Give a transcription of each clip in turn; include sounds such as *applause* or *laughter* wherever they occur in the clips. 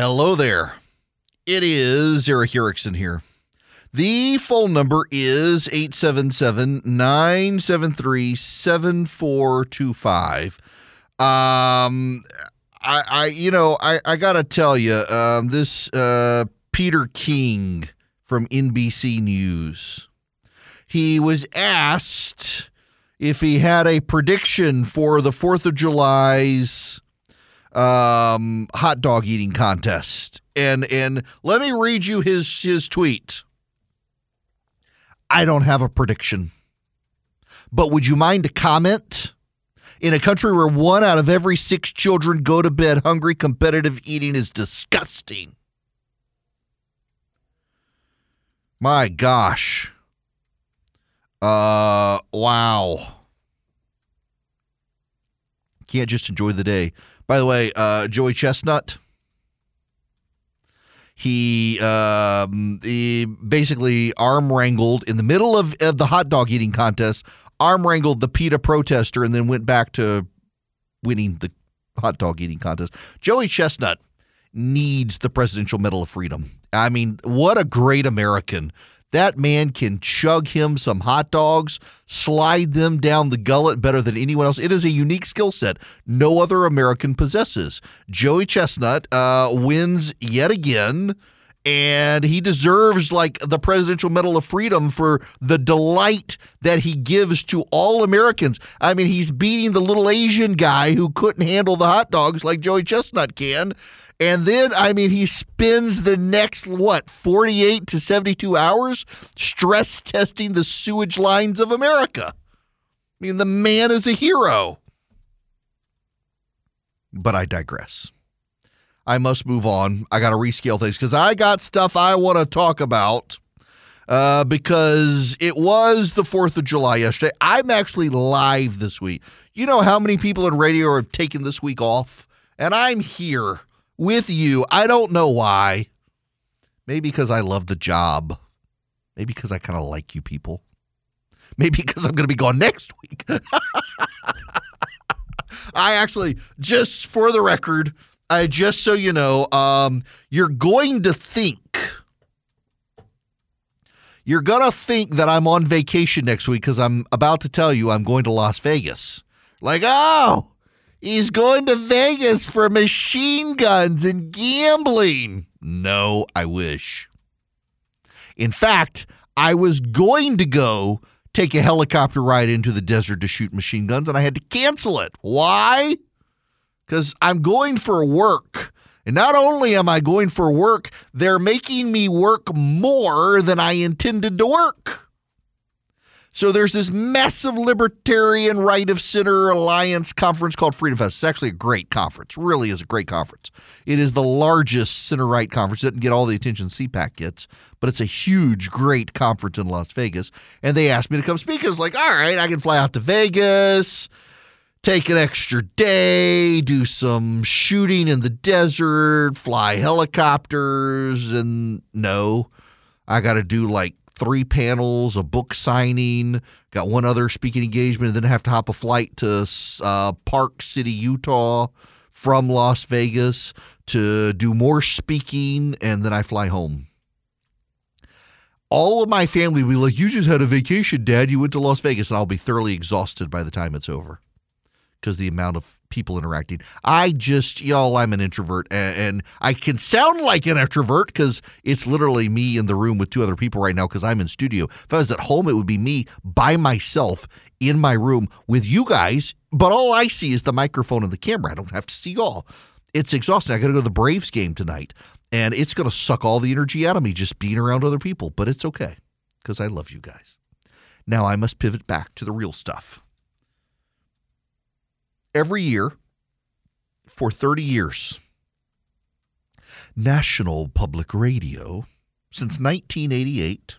Hello there. It is Erick Erickson here. The phone number is 877 973 7425. Um, I, I, you know, I, I got to tell you, um, this uh, Peter King from NBC News, he was asked if he had a prediction for the 4th of July's um, hot dog eating contest. And and let me read you his his tweet. I don't have a prediction. But would you mind a comment? In a country where one out of every six children go to bed hungry, competitive eating is disgusting. My gosh. Uh, wow. Can't just enjoy the day. By the way, uh, Joey Chestnut. He, um, he basically arm wrangled in the middle of, of the hot dog eating contest, arm wrangled the PETA protester, and then went back to winning the hot dog eating contest. Joey Chestnut needs the Presidential Medal of Freedom. I mean, what a great American. That man can chug him some hot dogs, slide them down the gullet better than anyone else. It is a unique skill set no other American possesses. Joey Chestnut uh, wins yet again and he deserves like the Presidential Medal of Freedom for the delight that he gives to all Americans. I mean, he's beating the little Asian guy who couldn't handle the hot dogs like Joey Chestnut can. And then, I mean, he spends the next, what, 48 to 72 hours stress testing the sewage lines of America. I mean, the man is a hero. But I digress. I must move on. I got to rescale things because I got stuff I want to talk about uh, because it was the 4th of July yesterday. I'm actually live this week. You know how many people in radio have taken this week off? And I'm here with you. I don't know why. Maybe because I love the job. Maybe because I kind of like you people. Maybe because I'm going to be gone next week. *laughs* I actually, just for the record, I just so you know, um, you're going to think you're to think that I'm on vacation next week because I'm about to tell you I'm going to Las Vegas. Like, oh, he's going to Vegas for machine guns and gambling. No, I wish. In fact, I was going to go take a helicopter ride into the desert to shoot machine guns, and I had to cancel it. Why? Because I'm going for work. And not only am I going for work, they're making me work more than I intended to work. So there's this massive libertarian right of center alliance conference called Freedom Fest. It's actually a great conference. Really is a great conference. It is the largest center right conference. It doesn't get all the attention CPAC gets, but it's a huge, great conference in Las Vegas. And they asked me to come speak. I was like, all right, I can fly out to Vegas take an extra day, do some shooting in the desert, fly helicopters, and no, I got to do like three panels, a book signing, got one other speaking engagement, and then have to hop a flight to uh, Park City, Utah from Las Vegas to do more speaking, and then I fly home. All of my family will be like, You just had a vacation, Dad. You went to Las Vegas, and I'll be thoroughly exhausted by the time it's over because the amount of people interacting. I just, y'all, I'm an introvert and, and I can sound like an extrovert because it's literally me in the room with two other people right now because I'm in studio. If I was at home, it would be me by myself in my room with you guys, but all I see is the microphone and the camera. I don't have to see y'all. It's exhausting. I got to go to the Braves game tonight and it's going to suck all the energy out of me just being around other people, but it's okay because I love you guys. Now I must pivot back to the real stuff every year for 30 years. National Public Radio, since 1988,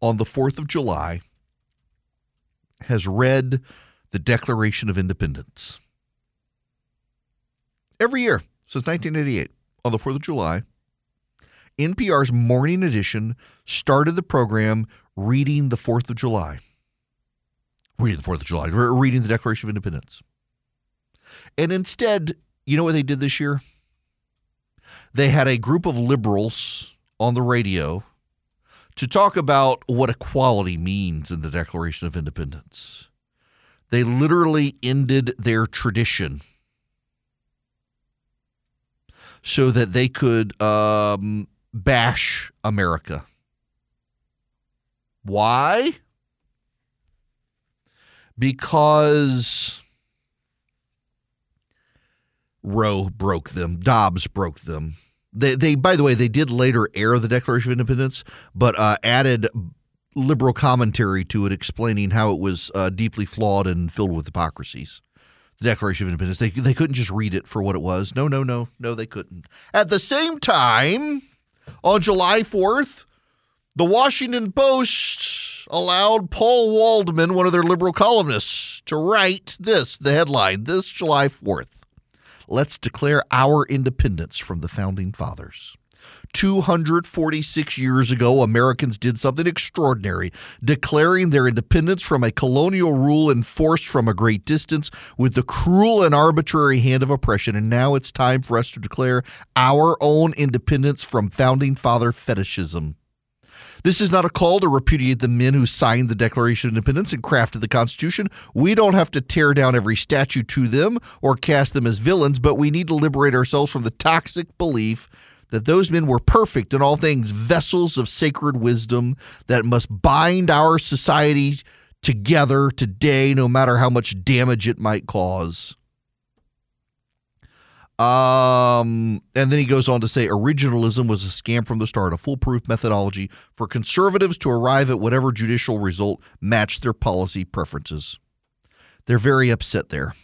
on the 4th of July, has read the Declaration of Independence. Every year since 1988, on the 4th of July, NPR's morning edition started the program reading the 4th of July. Reading the 4th of July, reading the Declaration of Independence. And instead, you know what they did this year? they had a group of liberals on the radio to talk about what equality means in the Declaration of Independence. They literally ended their tradition so that they could um, bash America. Why? Because Roe broke them, Dobbs broke them. They, they, by the way, they did later air the Declaration of Independence, but uh, added liberal commentary to it, explaining how it was uh, deeply flawed and filled with hypocrisies. The Declaration of Independence. They they couldn't just read it for what it was. No, no, no, no, they couldn't. At the same time, on July fourth, the Washington Post allowed Paul Waldman, one of their liberal columnists, to write this, the headline, this July 4th. Let's declare our independence from the founding fathers. 246 years ago, Americans did something extraordinary, declaring their independence from a colonial rule enforced from a great distance with the cruel and arbitrary hand of oppression. And now it's time for us to declare our own independence from founding father fetishism. This is not a call to repudiate the men who signed the Declaration of Independence and crafted the Constitution. We don't have to tear down every statue to them or cast them as villains, but we need to liberate ourselves from the toxic belief that those men were perfect in all things, vessels of sacred wisdom that must bind our society together today, no matter how much damage it might cause. Um, and then he goes on to say originalism was a scam from the start, a foolproof methodology for conservatives to arrive at whatever judicial result matched their policy preferences. They're very upset there.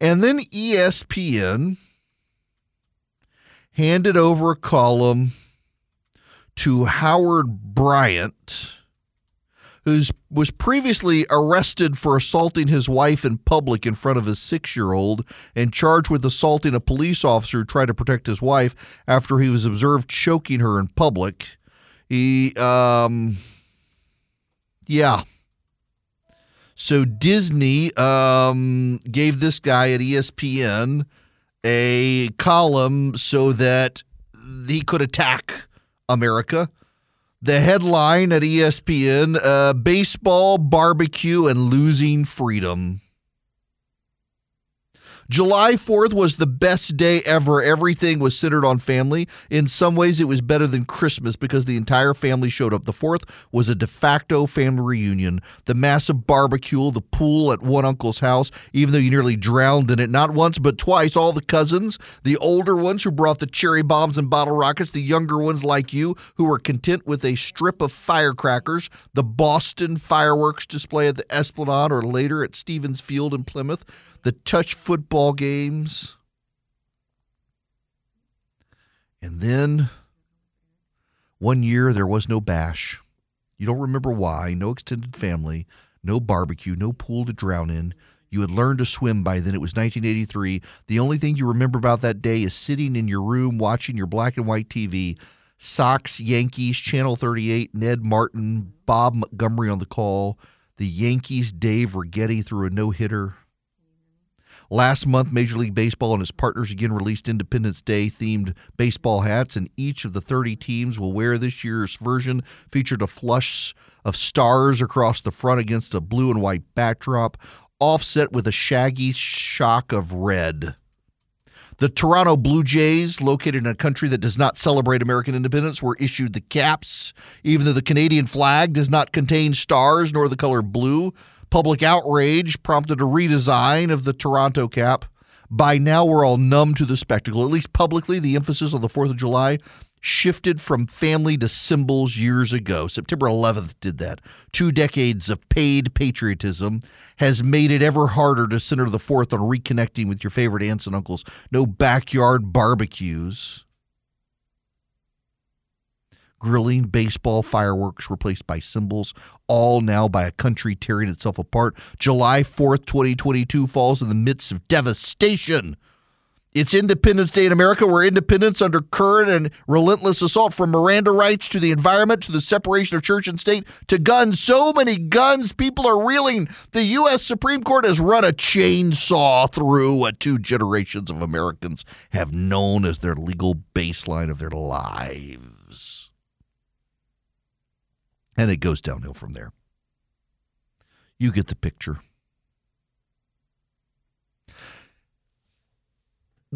And then ESPN handed over a column to Howard Bryant who was previously arrested for assaulting his wife in public in front of his six year old and charged with assaulting a police officer who tried to protect his wife after he was observed choking her in public. He, um, yeah. So Disney um, gave this guy at ESPN a column so that he could attack America the headline at ESPN uh, baseball, barbecue, and losing freedom. July 4th was the best day ever. Everything was centered on family. In some ways, it was better than Christmas because the entire family showed up. The 4th was a de facto family reunion. The massive barbecue, the pool at one uncle's house, even though you nearly drowned in it, not once, but twice. All the cousins, the older ones who brought the cherry bombs and bottle rockets, the younger ones like you who were content with a strip of firecrackers, the Boston fireworks display at the Esplanade or later at Stevens Field in Plymouth the touch football games. And then one year there was no bash. You don't remember why, no extended family, no barbecue, no pool to drown in. You had learned to swim by then. It was 1983. The only thing you remember about that day is sitting in your room watching your black and white TV. Sox, Yankees, Channel 38, Ned Martin, Bob Montgomery on the call. The Yankees, Dave Righetti threw a no hitter. Last month, Major League Baseball and its partners again released Independence Day themed baseball hats, and each of the 30 teams will wear this year's version. Featured a flush of stars across the front against a blue and white backdrop, offset with a shaggy shock of red. The Toronto Blue Jays, located in a country that does not celebrate American independence, were issued the caps, even though the Canadian flag does not contain stars nor the color blue. Public outrage prompted a redesign of the Toronto cap. By now, we're all numb to the spectacle. At least publicly, the emphasis on the 4th of July shifted from family to symbols years ago. September 11th did that. Two decades of paid patriotism has made it ever harder to center the 4th on reconnecting with your favorite aunts and uncles. No backyard barbecues grilling, baseball, fireworks replaced by symbols, all now by a country tearing itself apart. July 4th, 2022 falls in the midst of devastation It's Independence Day in America, where independence under current and relentless assault from Miranda rights to the environment to the separation of church and state to guns. So many guns, people are reeling. The U.S. Supreme Court has run a chainsaw through what two generations of Americans have known as their legal baseline of their lives. And it goes downhill from there. You get the picture.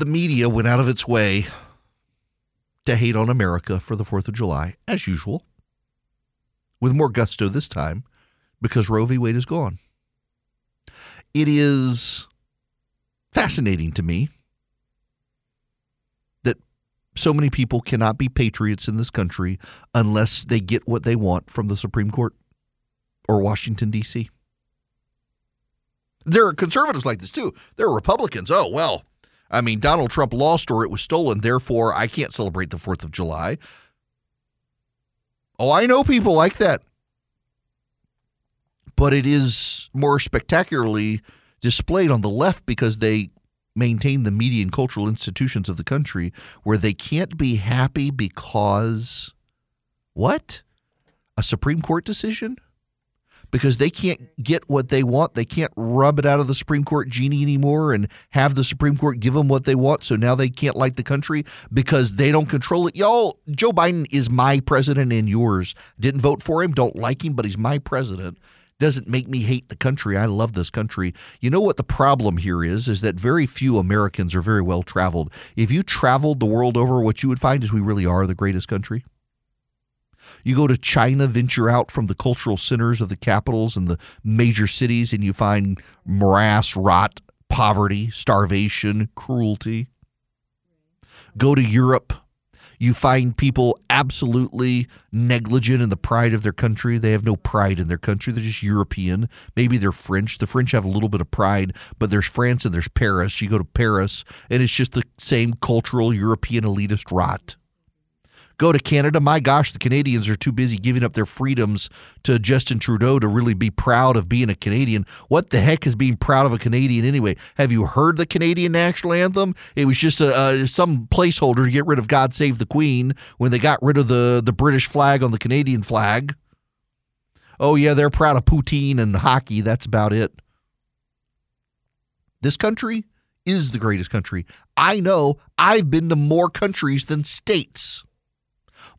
the media went out of its way to hate on America for the 4th of July, as usual, with more gusto this time because Roe v. Wade is gone. It is fascinating to me so many people cannot be patriots in this country unless they get what they want from the Supreme Court or Washington, D.C. There are conservatives like this too. There are Republicans. Oh, well, I mean, Donald Trump lost or it was stolen, therefore I can't celebrate the 4th of July. Oh, I know people like that. But it is more spectacularly displayed on the left because they maintain the media and cultural institutions of the country where they can't be happy because what? A Supreme Court decision? because they can't get what they want. They can't rub it out of the Supreme Court genie anymore and have the Supreme Court give them what they want. So now they can't like the country because they don't control it. Y'all, Joe Biden is my president and yours. Didn't vote for him, don't like him, but he's my president doesn't make me hate the country. I love this country. You know what the problem here is is that very few Americans are very well traveled. If you traveled the world over, what you would find is we really are the greatest country. You go to China, venture out from the cultural centers of the capitals and the major cities, and you find morass, rot, poverty, starvation, cruelty. Go to Europe. You find people absolutely negligent in the pride of their country. They have no pride in their country. They're just European. Maybe they're French. The French have a little bit of pride, but there's France and there's Paris. You go to Paris, and it's just the same cultural European elitist rot go to Canada. My gosh, the Canadians are too busy giving up their freedoms to Justin Trudeau to really be proud of being a Canadian. What the heck is being proud of a Canadian anyway? Have you heard the Canadian national anthem? It was just a, some placeholder to get rid of God Save the Queen when they got rid of the, the British flag on the Canadian flag. Oh, yeah, they're proud of poutine and hockey. That's about it. This country is the greatest country. I know I've been to more countries than states.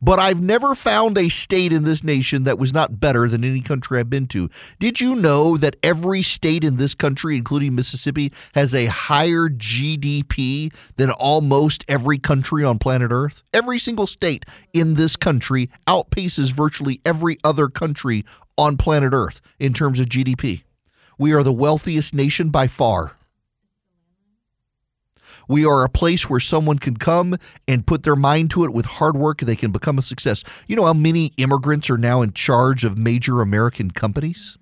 But I've never found a state in this nation that was not better than any country I've been to. Did you know that every state in this country, including Mississippi, has a higher GDP than almost every country on planet Earth? Every single state in this country outpaces virtually every other country on planet Earth in terms of GDP. We are the wealthiest nation by far. We are a place where someone can come and put their mind to it with hard work. They can become a success. You know how many immigrants are now in charge of major American companies?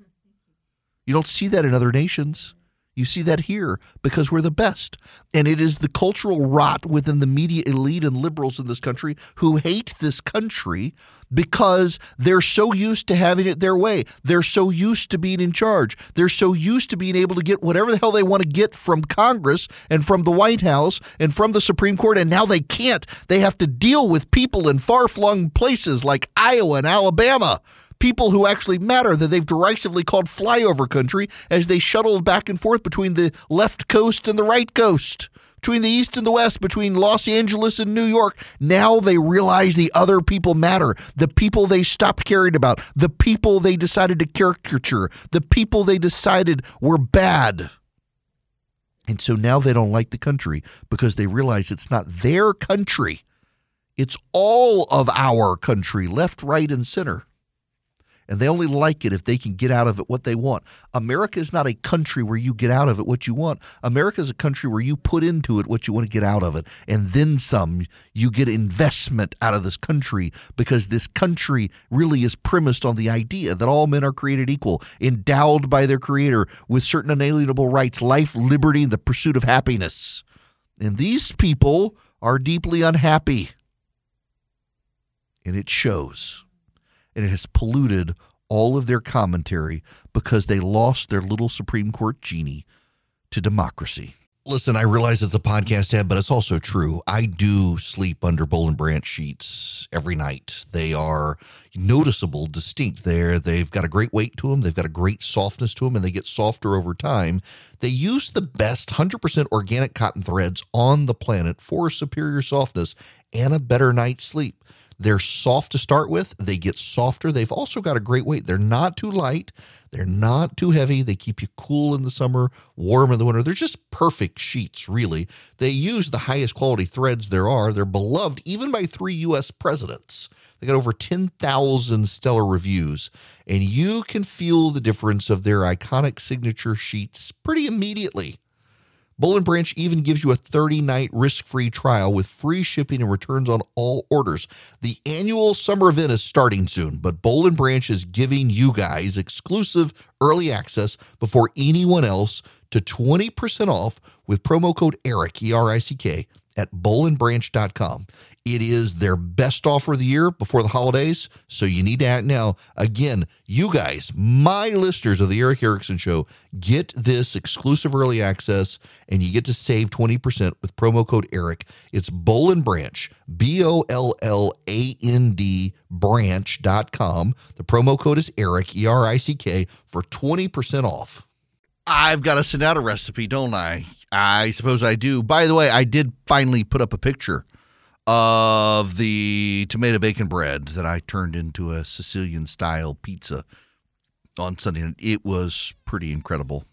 You don't see that in other nations. You see that here because we're the best. And it is the cultural rot within the media elite and liberals in this country who hate this country because they're so used to having it their way. They're so used to being in charge. They're so used to being able to get whatever the hell they want to get from Congress and from the White House and from the Supreme Court. And now they can't. They have to deal with people in far flung places like Iowa and Alabama people who actually matter that they've derisively called flyover country as they shuttled back and forth between the left coast and the right coast, between the east and the west, between Los Angeles and New York. Now they realize the other people matter. The people they stopped caring about, the people they decided to caricature, the people they decided were bad. And so now they don't like the country because they realize it's not their country. It's all of our country, left, right, and center and they only like it if they can get out of it what they want. America is not a country where you get out of it what you want. America is a country where you put into it what you want to get out of it, and then some. You get investment out of this country because this country really is premised on the idea that all men are created equal, endowed by their Creator with certain unalienable rights, life, liberty, and the pursuit of happiness. And these people are deeply unhappy. And it shows and it has polluted all of their commentary because they lost their little Supreme Court genie to democracy. Listen, I realize it's a podcast ad, but it's also true. I do sleep under Boll and Branch sheets every night. They are noticeable, distinct. There, they've got a great weight to them. They've got a great softness to them, and they get softer over time. They use the best 100% organic cotton threads on the planet for superior softness and a better night's sleep. They're soft to start with. They get softer. They've also got a great weight. They're not too light. They're not too heavy. They keep you cool in the summer, warm in the winter. They're just perfect sheets, really. They use the highest quality threads there are. They're beloved even by three U.S. presidents. They got over 10,000 stellar reviews, and you can feel the difference of their iconic signature sheets pretty immediately. Boll and Branch even gives you a 30 night risk free trial with free shipping and returns on all orders. The annual summer event is starting soon, but Boll and Branch is giving you guys exclusive early access before anyone else to 20% off with promo code ERICK, E R I C K, at bollandbranch.com. It is their best offer of the year before the holidays, so you need to act now. Again, you guys, my listeners of the Erick Erickson Show, get this exclusive early access and you get to save 20% with promo code ERICK. It's Boll and Branch, B O L L A N D branch.com. The promo code is ERICK, E R I C K, for 20% off. I've got a recipe, don't I? I suppose I do. By the way, I did finally put up a picture of the tomato bacon bread that I turned into a Sicilian style pizza on Sunday. It was pretty incredible.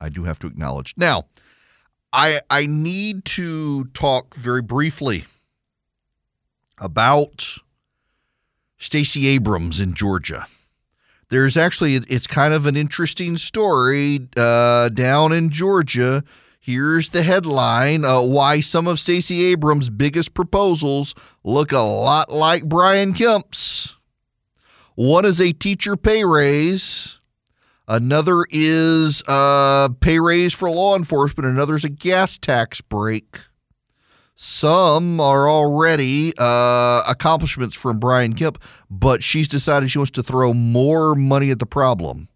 I do have to acknowledge. Now, I I need to talk very briefly about Stacey Abrams in Georgia. There's actually it's kind of an interesting story uh, down in Georgia. Here's the headline: uh, Why some of Stacey Abrams' biggest proposals look a lot like Brian Kemp's. One is a teacher pay raise. Another is a pay raise for law enforcement. Another is a gas tax break. Some are already uh, accomplishments from Brian Kemp, but she's decided she wants to throw more money at the problem.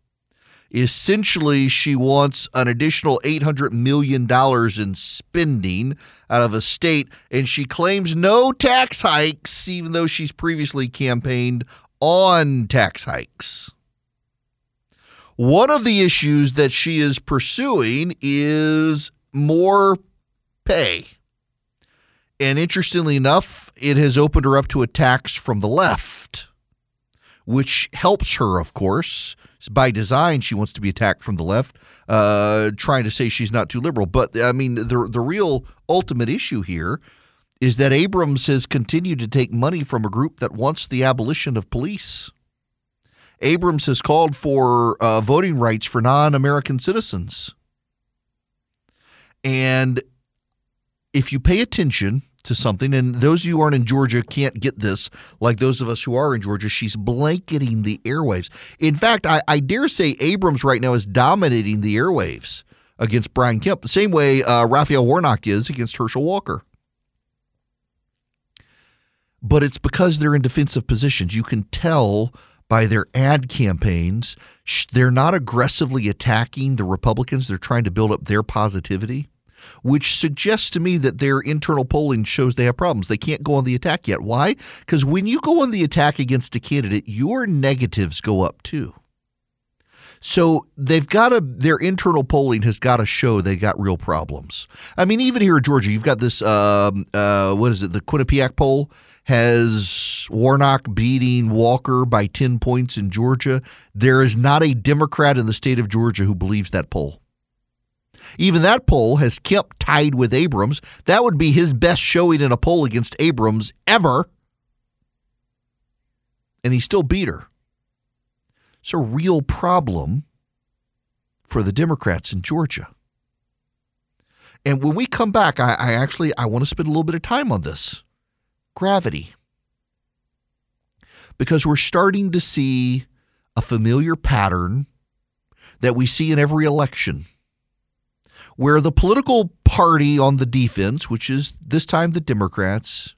Essentially, she wants an additional $800 million in spending out of a state, and she claims no tax hikes, even though she's previously campaigned on tax hikes. One of the issues that she is pursuing is more pay. And interestingly enough, it has opened her up to attacks from the left, which helps her, of course. By design, she wants to be attacked from the left, uh, trying to say she's not too liberal. But I mean, the the real ultimate issue here is that Abrams has continued to take money from a group that wants the abolition of police. Abrams has called for uh, voting rights for non-American citizens, and if you pay attention to something, and those of you who aren't in Georgia can't get this, like those of us who are in Georgia, she's blanketing the airwaves. In fact, I, I dare say Abrams right now is dominating the airwaves against Brian Kemp, the same way uh, Raphael Warnock is against Herschel Walker. But it's because they're in defensive positions. You can tell by their ad campaigns, they're not aggressively attacking the Republicans. They're trying to build up their positivity which suggests to me that their internal polling shows they have problems. They can't go on the attack yet. Why? Because when you go on the attack against a candidate, your negatives go up too. So they've got to, their internal polling has got to show they got real problems. I mean, even here in Georgia, you've got this, um, uh, what is it, the Quinnipiac poll has Warnock beating Walker by 10 points in Georgia. There is not a Democrat in the state of Georgia who believes that poll. Even that poll has Kemp tied with Abrams. That would be his best showing in a poll against Abrams ever. And he still beat her. It's a real problem for the Democrats in Georgia. And when we come back, I, I actually I want to spend a little bit of time on this. Gravity. Because we're starting to see a familiar pattern that we see in every election where the political party on the defense, which is this time the Democrats,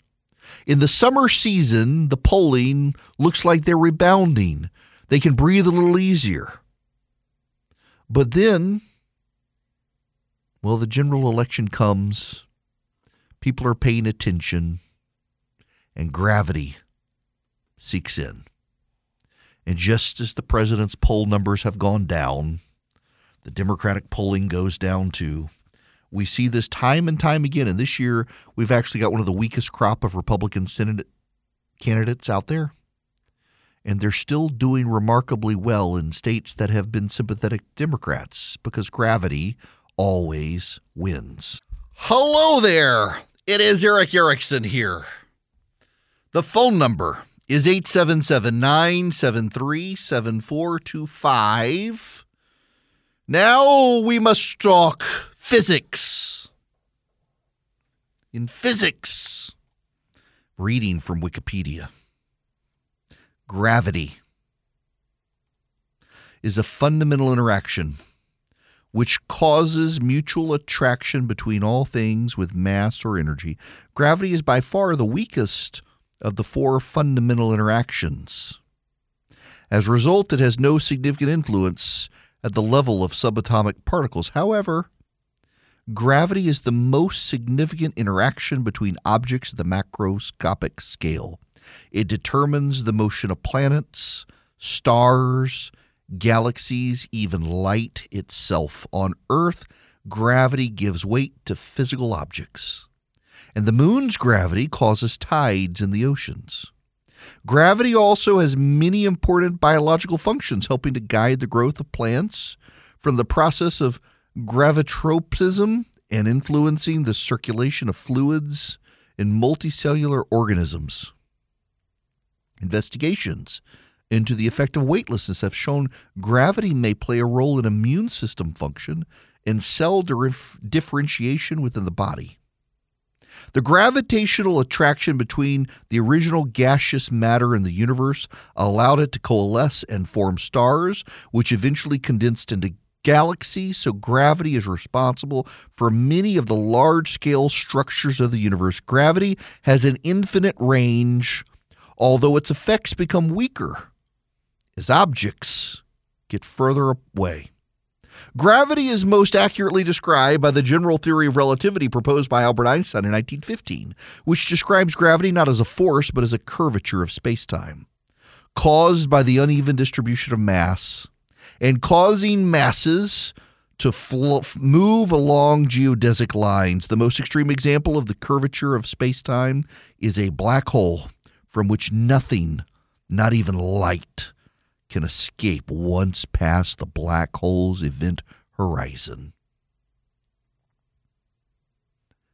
in the summer season, the polling looks like they're rebounding. They can breathe a little easier. But then Well, the general election comes, people are paying attention, and gravity seeks in. And just as the president's poll numbers have gone down, the Democratic polling goes down too. We see this time and time again. And this year, we've actually got one of the weakest crop of Republican Senate candidates out there. And they're still doing remarkably well in states that have been sympathetic Democrats because gravity always wins. Hello there. It is Erick Erickson here. The phone number is 877 973 7425. Now we must talk physics. In physics, reading from Wikipedia, gravity is a fundamental interaction which causes mutual attraction between all things with mass or energy. Gravity is by far the weakest of the four fundamental interactions. As a result, it has no significant influence at the level of subatomic particles. However, gravity is the most significant interaction between objects at the macroscopic scale. It determines the motion of planets, stars, galaxies, even light itself. On Earth, gravity gives weight to physical objects and the moon's gravity causes tides in the oceans. Gravity also has many important biological functions, helping to guide the growth of plants from the process of gravitropism and influencing the circulation of fluids in multicellular organisms. Investigations into the effect of weightlessness have shown gravity may play a role in immune system function and cell differentiation within the body. The gravitational attraction between the original gaseous matter in the universe allowed it to coalesce and form stars, which eventually condensed into galaxies. So, gravity is responsible for many of the large scale structures of the universe. Gravity has an infinite range, although its effects become weaker as objects get further away. Gravity is most accurately described by the general theory of relativity proposed by Albert Einstein in 1915, which describes gravity not as a force but as a curvature of spacetime, caused by the uneven distribution of mass and causing masses to fl- move along geodesic lines. The most extreme example of the curvature of spacetime is a black hole from which nothing, not even light, can escape once past the black hole's event horizon.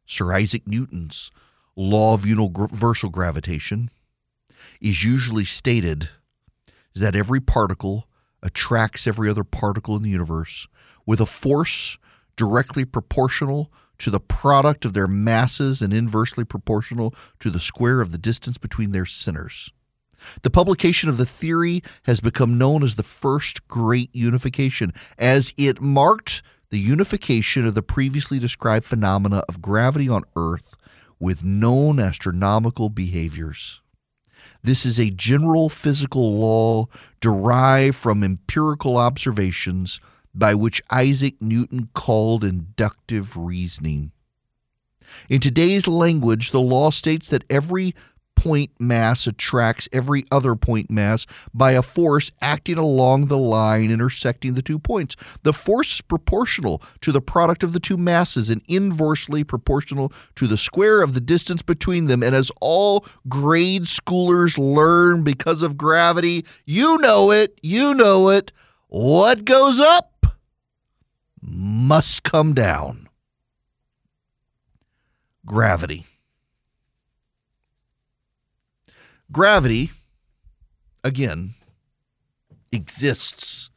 Sir Isaac Newton's law of universal gravitation is usually stated that every particle attracts every other particle in the universe with a force directly proportional to the product of their masses and inversely proportional to the square of the distance between their centers. The publication of the theory has become known as the first great unification, as it marked the unification of the previously described phenomena of gravity on Earth with known astronomical behaviors. This is a general physical law derived from empirical observations by which Isaac Newton called inductive reasoning. In today's language, the law states that every point mass attracts every other point mass by a force acting along the line intersecting the two points. The force is proportional to the product of the two masses and inversely proportional to the square of the distance between them. And as all grade schoolers learn because of gravity, you know it, you know it. What goes up must come down. Gravity. Gravity, again, exists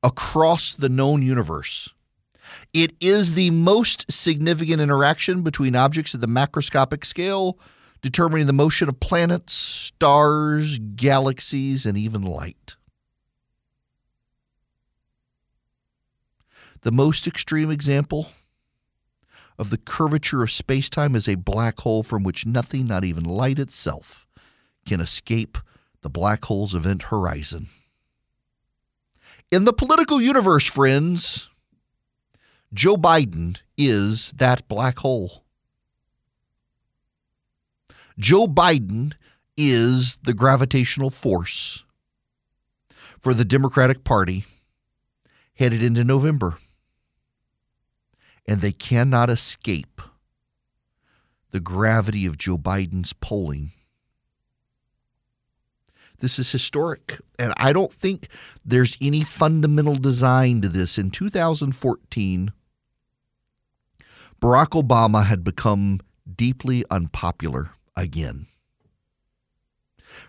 across the known universe. It is the most significant interaction between objects at the macroscopic scale, determining the motion of planets, stars, galaxies, and even light. The most extreme example of the curvature of spacetime is a black hole from which nothing, not even light itself, can escape the black hole's event horizon. In the political universe, friends, Joe Biden is that black hole. Joe Biden is the gravitational force for the Democratic Party headed into November. And they cannot escape the gravity of Joe Biden's polling. This is historic. And I don't think there's any fundamental design to this. In 2014, Barack Obama had become deeply unpopular again.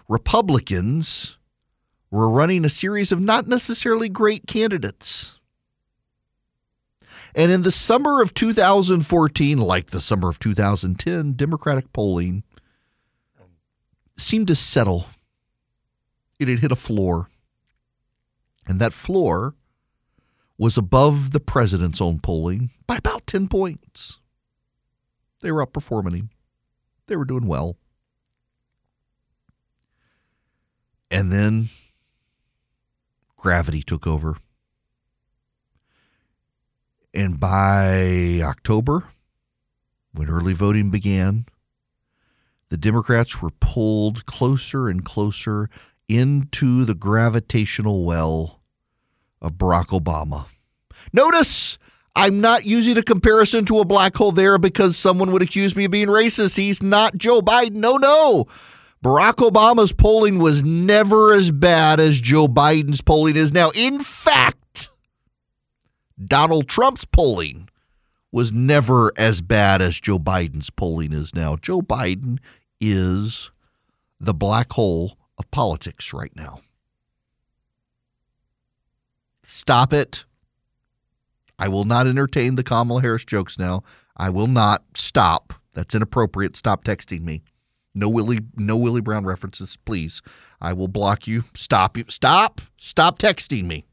Republicans were running a series of not necessarily great candidates. And in the summer of 2014, like the summer of 2010, Democratic polling seemed to settle. It had hit a floor. And that floor was above the president's own polling by about 10 points. They were outperforming they were doing well. And then gravity took over. And by October, when early voting began, the Democrats were pulled closer and closer into the gravitational well of Barack Obama. Notice I'm not using a comparison to a black hole there because someone would accuse me of being racist. He's not Joe Biden. No, no. Barack Obama's polling was never as bad as Joe Biden's polling is now. In fact, Donald Trump's polling was never as bad as Joe Biden's polling is now. Joe Biden is the black hole of politics right now. Stop it. I will not entertain the Kamala Harris jokes now. I will not stop. That's inappropriate. Stop texting me. No Willie, no Willie Brown references, please. I will block you. Stop you. Stop. Stop texting me.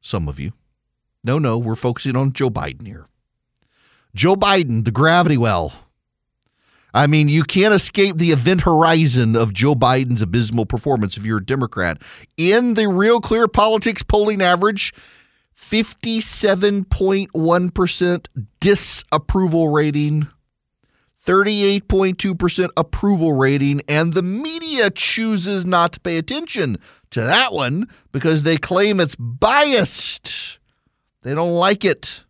Some of you. No, no, we're focusing on Joe Biden here. Joe Biden, the gravity well. I mean, you can't escape the event horizon of Joe Biden's abysmal performance if you're a Democrat. In the Real Clear Politics polling average, 57.1% disapproval rating 38.2% approval rating, and the media chooses not to pay attention to that one because they claim it's biased. They don't like it.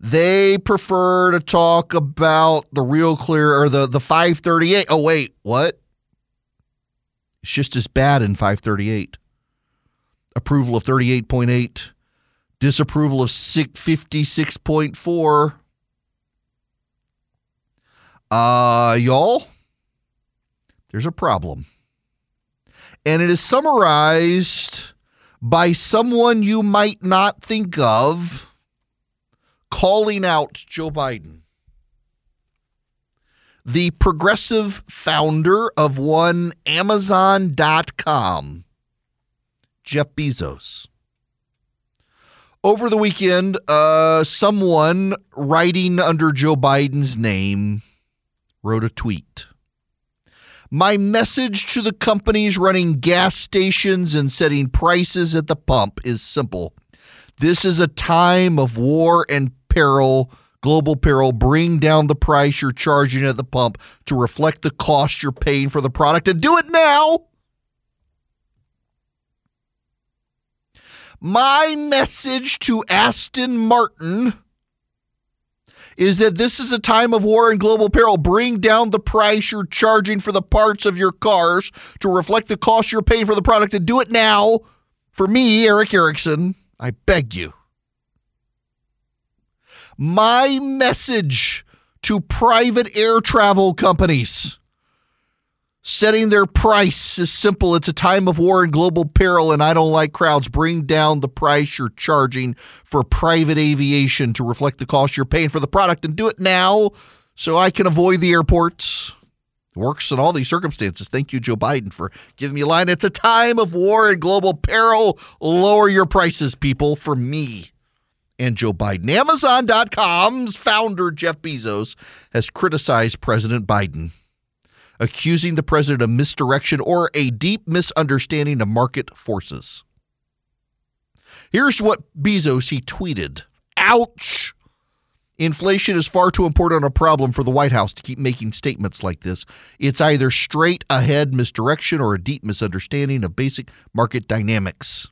They prefer to talk about the real clear or the, the 538. Oh, wait, what? It's just as bad in 538. Approval of 38.8, disapproval of 56.4 uh, y'all, there's a problem. And it is summarized by someone you might not think of calling out Joe Biden. The progressive founder of one Amazon.com, Jeff Bezos. Over the weekend, uh, someone writing under Joe Biden's name wrote a tweet. My message to the companies running gas stations and setting prices at the pump is simple. This is a time of war and peril, global peril. Bring down the price you're charging at the pump to reflect the cost you're paying for the product and do it now. My message to Aston Martin is that this is a time of war and global peril. Bring down the price you're charging for the parts of your cars to reflect the cost you're paying for the product and do it now. For me, Erick Erickson, I beg you. My message to private air travel companies Setting their price is simple. It's a time of war and global peril, and I don't like crowds. Bring down the price you're charging for private aviation to reflect the cost you're paying for the product and do it now so I can avoid the airports. works in all these circumstances. Thank you, Joe Biden, for giving me a line. It's a time of war and global peril. Lower your prices, people, for me and Joe Biden. Amazon.com's founder, Jeff Bezos, has criticized President Biden accusing the president of misdirection or a deep misunderstanding of market forces. Here's what Bezos he tweeted. Ouch. Inflation is far too important a problem for the White House to keep making statements like this. It's either straight ahead misdirection or a deep misunderstanding of basic market dynamics.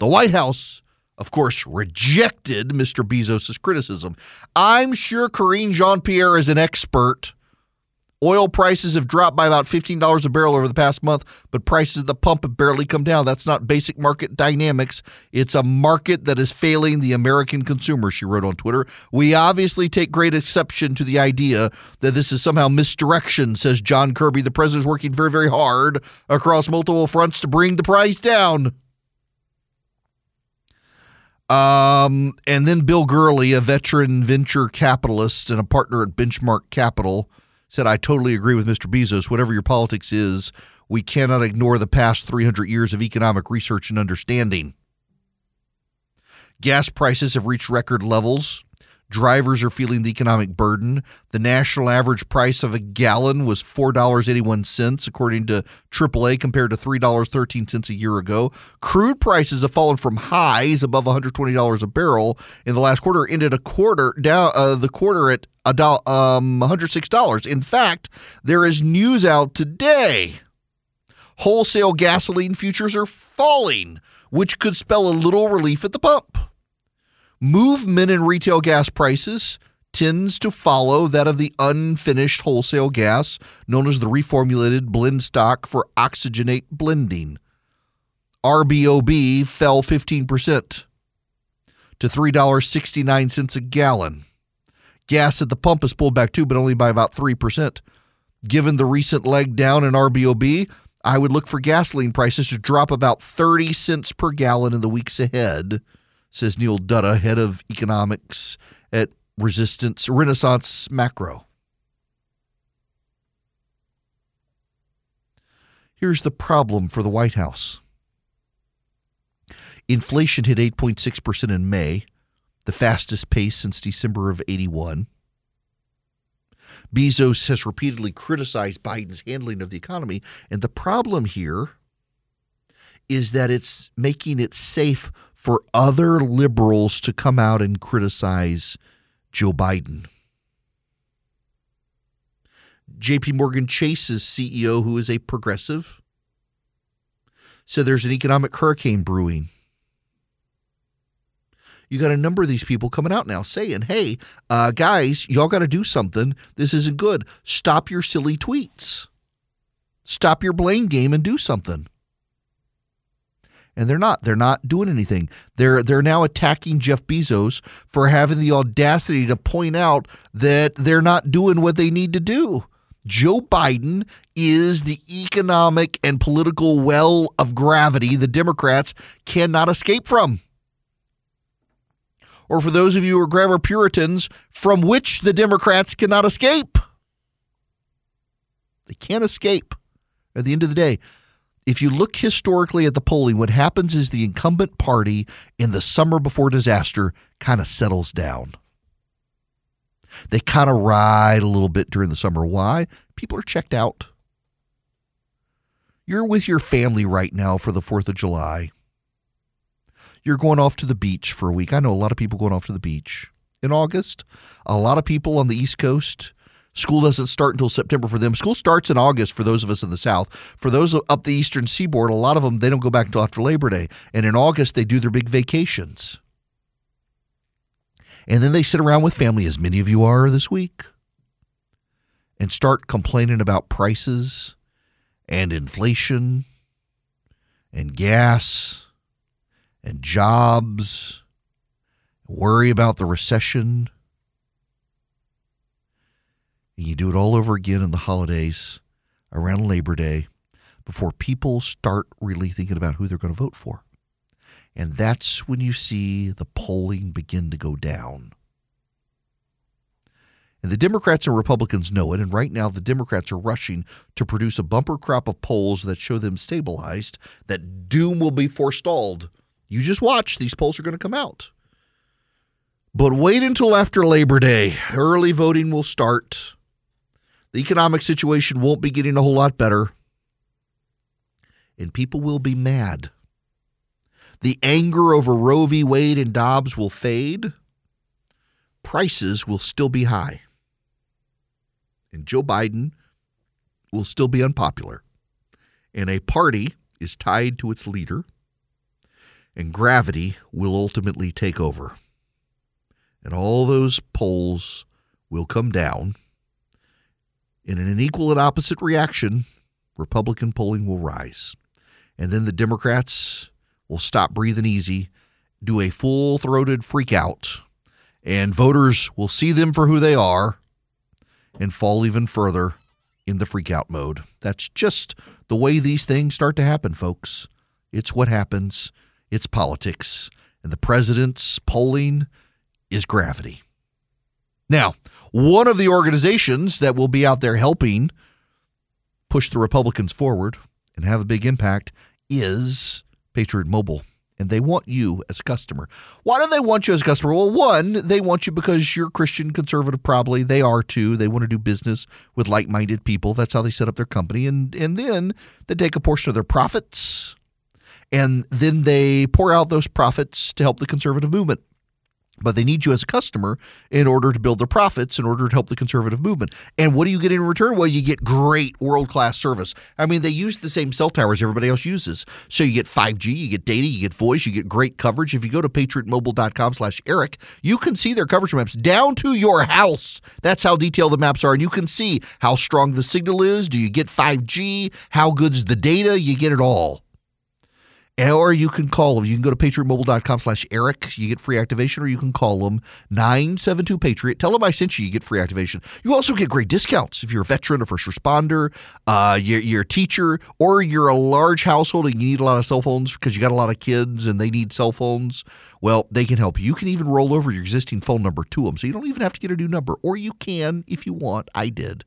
The White House, of course, rejected Mr. Bezos' criticism. I'm sure Karine Jean Pierre is an expert Oil prices have dropped by about $15 a barrel over the past month, but prices at the pump have barely come down. That's not basic market dynamics. It's a market that is failing the American consumer, she wrote on Twitter. We obviously take great exception to the idea that this is somehow misdirection, says John Kirby. The president is working very, very hard across multiple fronts to bring the price down. Um, and then Bill Gurley, a veteran venture capitalist and a partner at Benchmark Capital, said, I totally agree with Mr. Bezos. Whatever your politics is, we cannot ignore the past 300 years of economic research and understanding. Gas prices have reached record levels. Drivers are feeling the economic burden. The national average price of a gallon was $4.81, according to AAA, compared to $3.13 a year ago. Crude prices have fallen from highs above $120 a barrel in the last quarter, ended a quarter down uh, the quarter at um, $106. In fact, there is news out today. Wholesale gasoline futures are falling, which could spell a little relief at the pump. Movement in retail gas prices tends to follow that of the unfinished wholesale gas, known as the reformulated blend stock for oxygenate blending. RBOB fell 15% to $3.69 a gallon. Gas at the pump has pulled back too, but only by about 3%. Given the recent leg down in RBOB, I would look for gasoline prices to drop about 30 cents per gallon in the weeks ahead says Neil Dutta, head of economics at Resistance Renaissance Macro. Here's the problem for the White House. Inflation hit 8.6% in May, the fastest pace since December of 81. Bezos has repeatedly criticized Biden's handling of the economy, and the problem here is that it's making it safe for other liberals to come out and criticize Joe Biden. JP Morgan Chase's CEO, who is a progressive, said there's an economic hurricane brewing. You got a number of these people coming out now saying, hey, uh, guys, y'all got to do something. This isn't good. Stop your silly tweets. Stop your blame game and do something and they're not. They're not doing anything. They're they're now attacking Jeff Bezos for having the audacity to point out that they're not doing what they need to do. Joe Biden is the economic and political well of gravity the Democrats cannot escape from. Or for those of you who are grammar Puritans, from which the Democrats cannot escape. They can't escape at the end of the day if you look historically at the polling, what happens is the incumbent party in the summer before disaster kind of settles down. They kind of ride a little bit during the summer. Why? People are checked out. You're with your family right now for the 4th of July. You're going off to the beach for a week. I know a lot of people going off to the beach in August. A lot of people on the East Coast School doesn't start until September for them. School starts in August for those of us in the South. For those up the eastern seaboard, a lot of them, they don't go back until after Labor Day. And in August, they do their big vacations. And then they sit around with family, as many of you are this week, and start complaining about prices and inflation and gas and jobs, worry about the recession and you do it all over again in the holidays around Labor Day before people start really thinking about who they're going to vote for. And that's when you see the polling begin to go down. And the Democrats and Republicans know it. And right now, the Democrats are rushing to produce a bumper crop of polls that show them stabilized, that doom will be forestalled. You just watch, these polls are going to come out. But wait until after Labor Day. Early voting will start. The economic situation won't be getting a whole lot better. And people will be mad. the anger over Roe v. Wade and Dobbs will fade, prices will still be high. And Joe Biden will still be unpopular. And a party is tied to its leader, and gravity will ultimately take over. And all those polls will come down. In an equal and opposite reaction, Republican polling will rise. And then the Democrats will stop breathing easy, do a full throated freak out, and voters will see them for who they are and fall even further in the freak out mode. That's just the way these things start to happen, folks. It's what happens, it's politics. And the president's polling is gravity. Now, one of the organizations that will be out there helping push the Republicans forward and have a big impact is Patriot Mobile. And they want you as a customer. Why do they want you as a customer? Well, one, they want you because you're Christian conservative, probably. They are too. They want to do business with like minded people. That's how they set up their company. And, and then they take a portion of their profits and then they pour out those profits to help the conservative movement but they need you as a customer in order to build their profits in order to help the conservative movement. And what do you get in return? Well, you get great world class service. I mean, they use the same cell towers everybody else uses. So you get 5G, you get data, you get voice, you get great coverage. If you go to patriotmobile.com slash Erick, you can see their coverage maps down to your house. That's how detailed the maps are. And you can see how strong the signal is. Do you get 5G? How good's the data? You get it all or you can call them. You can go to patriotmobile.com slash Erick. You get free activation, or you can call them 972 Patriot. Tell them I sent you. You get free activation. You also get great discounts if you're a veteran, a first responder, uh, you're, you're a teacher, or you're a large household and you need a lot of cell phones because you got a lot of kids and they need cell phones. Well, they can help you. Can even roll over your existing phone number to them. So you don't even have to get a new number, or you can if you want. I did.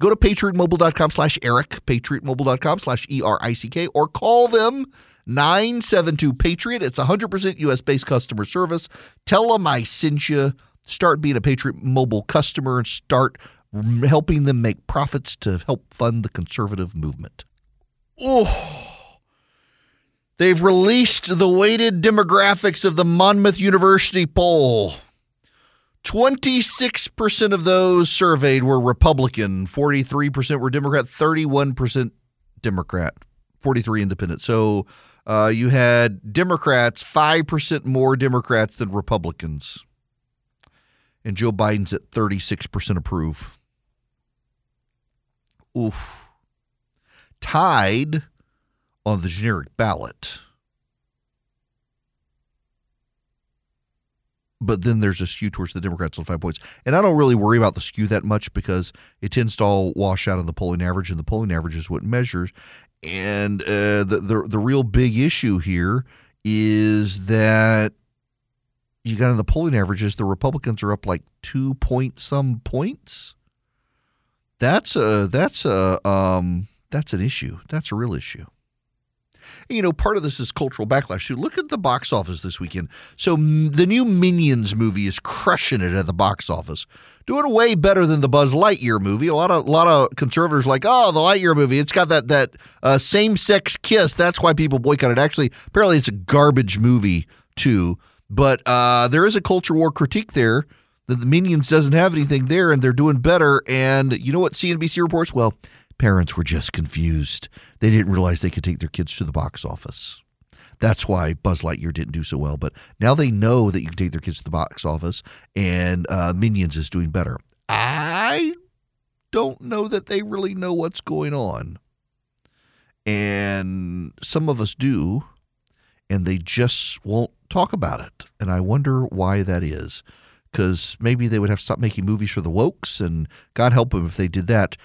Go to patriotmobile.com slash Erick, patriotmobile.com slash E R I C K, or call them 972 Patriot. It's 100% US based customer service. Tell them I sent you. Start being a Patriot Mobile customer and start helping them make profits to help fund the conservative movement. Oh. They've released the weighted demographics of the Monmouth University poll. 26% of those surveyed were Republican, 43% were Democrat, 31% Democrat, 43 independent. So uh, you had Democrats, 5% more Democrats than Republicans. And Joe Biden's at 36% approve. Oof. Tied on the generic ballot. But then there's a skew towards the Democrats on five points. And I don't really worry about the skew that much because it tends to all wash out in the polling average, and the polling average is what measures. And uh, the, the the real big issue here is that you got in the polling averages, the Republicans are up like two point some points. That's a that's a um that's an issue. That's a real issue. You know, part of this is cultural backlash too. Look at the box office this weekend. So the new Minions movie is crushing it at the box office, doing way better than the Buzz Lightyear movie. A lot of a lot of conservators like, oh, the Lightyear movie, it's got that that uh, same sex kiss. That's why people boycott it. Actually, apparently, it's a garbage movie too. But uh, there is a culture war critique there that the Minions doesn't have anything there, and they're doing better. And you know what CNBC reports? Well, parents were just confused. They didn't realize they could take their kids to the box office. That's why Buzz Lightyear didn't do so well. But now they know that you can take their kids to the box office, and uh, Minions is doing better. I don't know that they really know what's going on. And some of us do, and they just won't talk about it. And I wonder why that is. Because maybe they would have to stop making movies for the wokes, and God help them if they did that